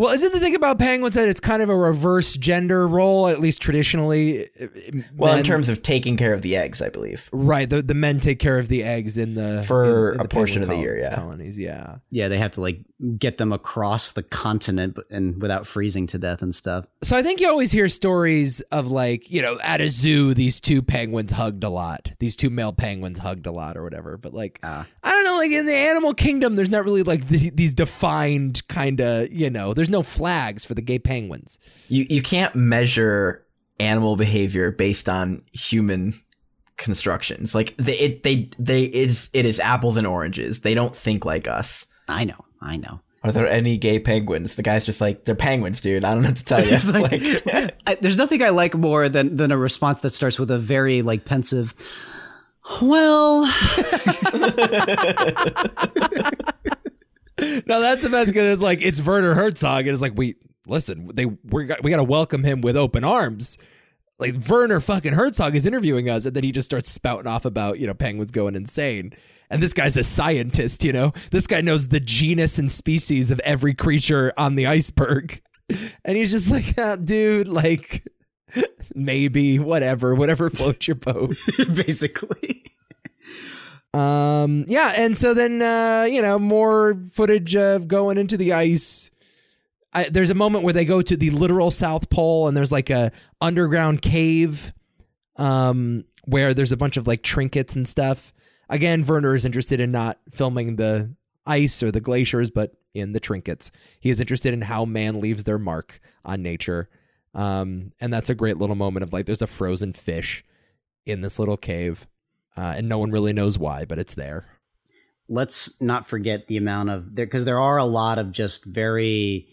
Well, isn't the thing about penguins that it's kind of a reverse gender role, at least traditionally? Uh, uh, well, in terms of taking care of the eggs, I believe. right, the the men take care of the eggs in the For in- in a the portion of the year, yeah. colonies. Yeah, Yeah, they have to like get them across the continent and without freezing to death and stuff. So I think you always hear stories of like, you know, at a zoo, these two penguins hugged a lot. These two male penguins hugged a lot or whatever. But like, Ah. I don't know, like in the animal kingdom, there's not really like th- these defined kind of, you know, there's no flags for the gay penguins. You you can't measure animal behavior based on human constructions. Like they it they they it is it is apples and oranges. They don't think like us. I know, I know. Are there any gay penguins? The guy's just like, they're penguins, dude. I don't know what to tell you. It's like, Like- I, there's nothing I like more than than a response that starts with a very like pensive. Well, No, that's the best because it's like, it's Werner Herzog. And it's like, we, listen, they we got we got to welcome him with open arms. Like Werner fucking Herzog is interviewing us, and then he just starts spouting off about you know penguins going insane. And this guy's a scientist, you know. This guy knows the genus and species of every creature on the iceberg, and he's just like, ah, dude, like maybe whatever, whatever floats your boat. Basically. Um, yeah, and so then uh, you know more footage of going into the ice. I, there's a moment where they go to the literal South Pole, and there's like a underground cave, um, where there's a bunch of like trinkets and stuff. Again, Werner is interested in not filming the ice or the glaciers, but in the trinkets. He is interested in how man leaves their mark on nature. Um, and that's a great little moment of like there's a frozen fish in this little cave uh, and no one really knows why, but it's there. Let's not forget the amount of there because there are a lot of just very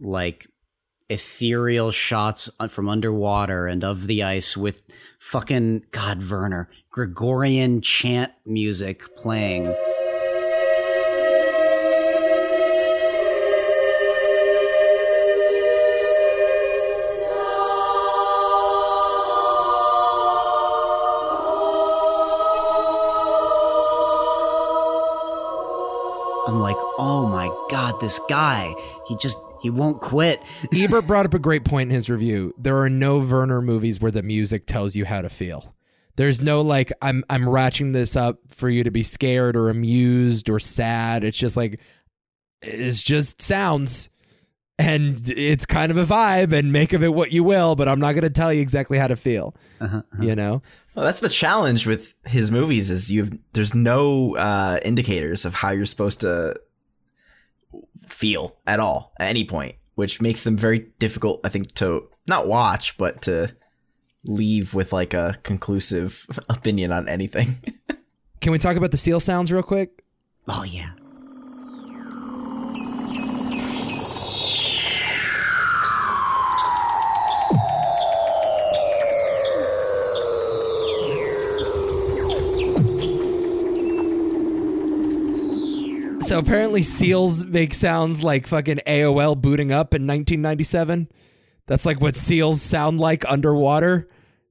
like ethereal shots from underwater and of the ice with fucking God Werner Gregorian chant music playing. I'm like, oh my God, this guy, he just, he won't quit. Ebert brought up a great point in his review. There are no Werner movies where the music tells you how to feel. There's no like I'm I'm ratcheting this up for you to be scared or amused or sad. It's just like it's just sounds and it's kind of a vibe and make of it what you will, but I'm not going to tell you exactly how to feel. Uh-huh, uh-huh. You know? Well, that's the challenge with his movies is you've there's no uh, indicators of how you're supposed to feel at all at any point, which makes them very difficult, I think, to not watch, but to leave with like a conclusive opinion on anything. Can we talk about the seal sounds real quick? Oh yeah. So apparently seals make sounds like fucking AOL booting up in 1997. That's like what seals sound like underwater.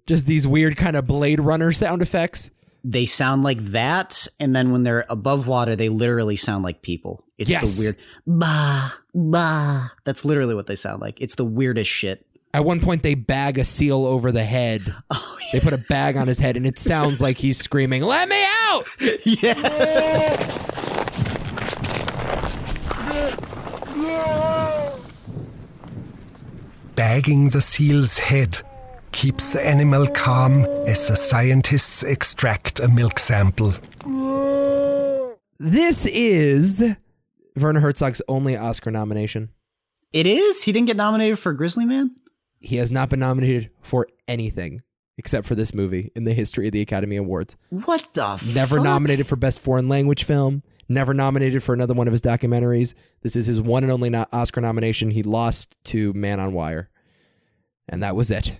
Just these weird kind of Blade Runner sound effects. They sound like that, and then when they're above water, they literally sound like people. It's Yes. the weird bah bah. That's literally what they sound like. It's the weirdest shit. At one point, they bag a seal over the head. Oh They put a bag on his head, and it sounds like he's screaming, "Let me out!" yeah. Bagging the seal's head keeps the animal calm as the scientists extract a milk sample. This is Werner Herzog's only Oscar nomination. It is. He didn't get nominated for Grizzly Man. He has not been nominated for anything except for this movie in the history of the Academy Awards. What the? Never fuck? nominated for Best Foreign Language Film. Never nominated for another one of his documentaries. This is his one and only Oscar nomination. He lost to Man on Wire, and that was it.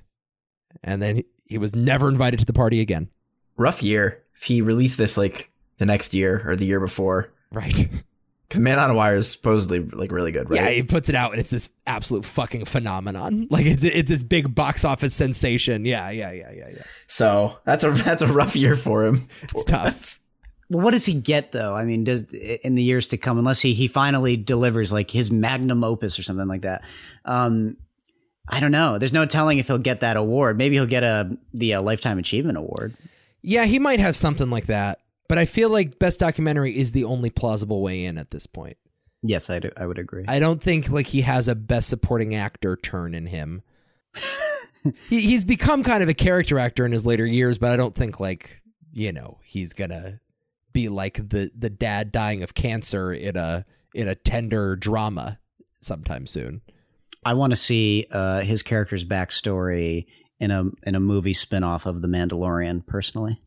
And then he, he was never invited to the party again. Rough year. If he released this like the next year or the year before, Right? because Man on Wire is supposedly like really good, right? Yeah, he puts it out, and it's this absolute fucking phenomenon. Like it's it's this big box office sensation. Yeah, yeah, yeah, yeah, yeah. So that's a that's a rough year for him. It's tough. Well, what does he get though? I mean, does in the years to come, unless he he finally delivers like his magnum opus or something like that? Um, I don't know. There's no telling if he'll get that award. Maybe he'll get a the uh, lifetime achievement award. Yeah, he might have something like that. But I feel like best documentary is the only plausible way in at this point. Yes, I do, I would agree. I don't think like he has a best supporting actor turn in him. he, he's become kind of a character actor in his later years, but I don't think like you know he's gonna be like the the dad dying of cancer in a in a tender drama sometime soon. I want to see uh, his character's backstory in a in a movie spinoff of The Mandalorian. Personally,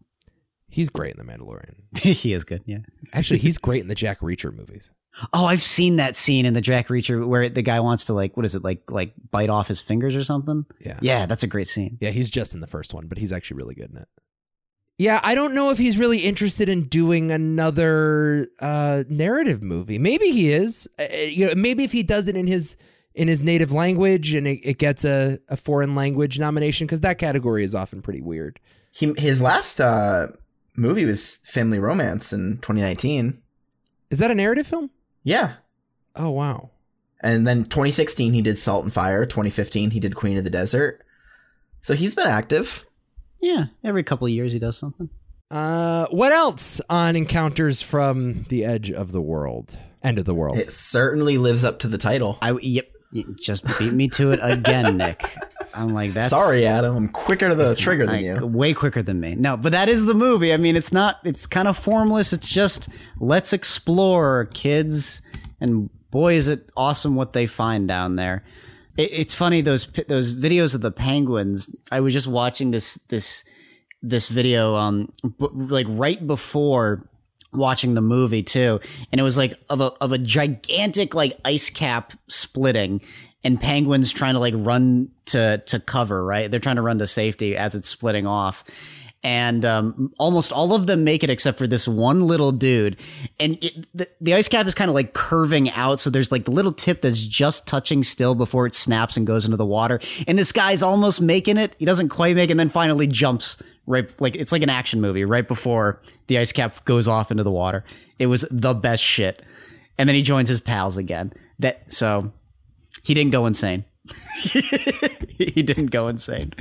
He's great in The Mandalorian. he is good. Yeah. Actually, he's great in the Jack Reacher movies. Oh, I've seen that scene in the Jack Reacher where the guy wants to like what is it like like bite off his fingers or something. Yeah. Yeah, that's a great scene. Yeah, he's just in the first one, but he's actually really good in it. Yeah, I don't know if he's really interested in doing another uh, narrative movie. Maybe he is. Uh, you know, maybe if he does it in his in his native language and it, it gets a, a foreign language nomination because that category is often pretty weird. He his last uh, movie was Family Romance in 2019. Is that a narrative film? Yeah. Oh wow. And then 2016 he did Salt and Fire. 2015 he did Queen of the Desert. So he's been active. Yeah, every couple of years he does something. Uh, what else on Encounters from the Edge of the World? End of the world. It certainly lives up to the title. I yep, you just beat me to it again, Nick. I'm like that's Sorry, Adam. I'm quicker to the trigger than like, you. way quicker than me. No, but that is the movie. I mean, it's not. It's kind of formless. It's just let's explore, kids, and boy, is it awesome what they find down there. It, it's funny those those videos of the penguins. I was just watching this this this video um b- like right before watching the movie too and it was like of a of a gigantic like ice cap splitting and penguins trying to like run to to cover right? They're trying to run to safety as it's splitting off. And um, almost all of them make it except for this one little dude. And it, the, the ice cap is kind of like curving out so there's like the little tip that's just touching still before it snaps and goes into the water. And this guy's almost making it. He doesn't quite make it and then finally jumps right like it's like an action movie right before the ice cap goes off into the water it was the best shit and then he joins his pals again that so he didn't go insane he didn't go insane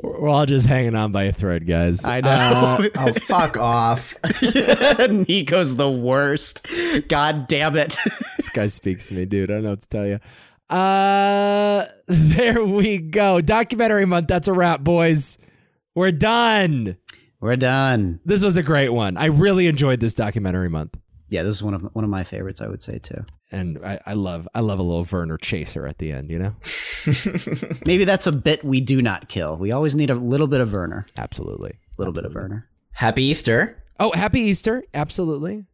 We're all just hanging on by a thread, guys. i know oh, fuck off. nico's the worst god damn it this guy speaks to me, dude. I don't know what to tell you. Uh, there we go. Documentary month. That's a wrap, boys. We're done. we're done This was a great one. I really enjoyed this documentary month, yeah this is one of one of my favorites i would say too and I, I love I love a little Werner chaser at the end. You know, maybe that's a bit we do not kill we always need a little bit of werner absolutely. a little bit of werner Happy Easter. Oh, happy Easter. Absolutely.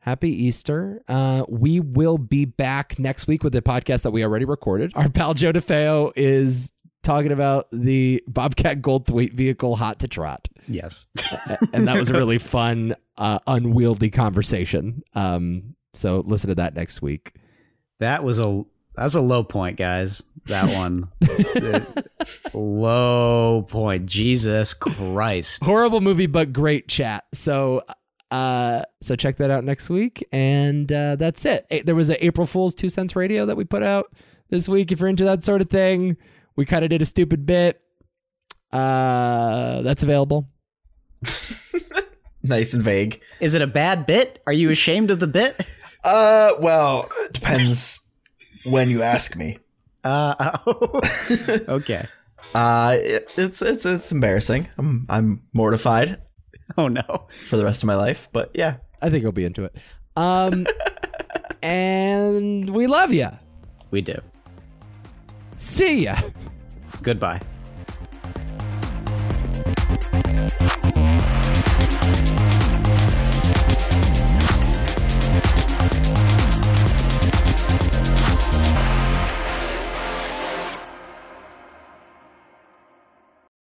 Happy Easter. Uh, we will be back next week with a podcast that we already recorded. Our pal Joe DeFeo is talking about the Bobcat Goldthwait vehicle hot to trot. yes and that was a really fun, uh, unwieldy conversation. Um, so listen to that next week. That was a that's a low point, guys. That one, low point. Jesus Christ! Horrible movie, but great chat. So, uh, so check that out next week, and uh, that's it. There was an April Fool's Two Cents Radio that we put out this week. If you're into that sort of thing, we kind of did a stupid bit. Uh, that's available. Nice and vague. Is it a bad bit? Are you ashamed of the bit? Uh, well, it depends when you ask me. Uh, okay. Uh, it, it's it's it's embarrassing. I'm I'm mortified Oh no. for the rest of my life, but yeah. I think I'll be into it. Um, and we love you. We do. See ya. Goodbye.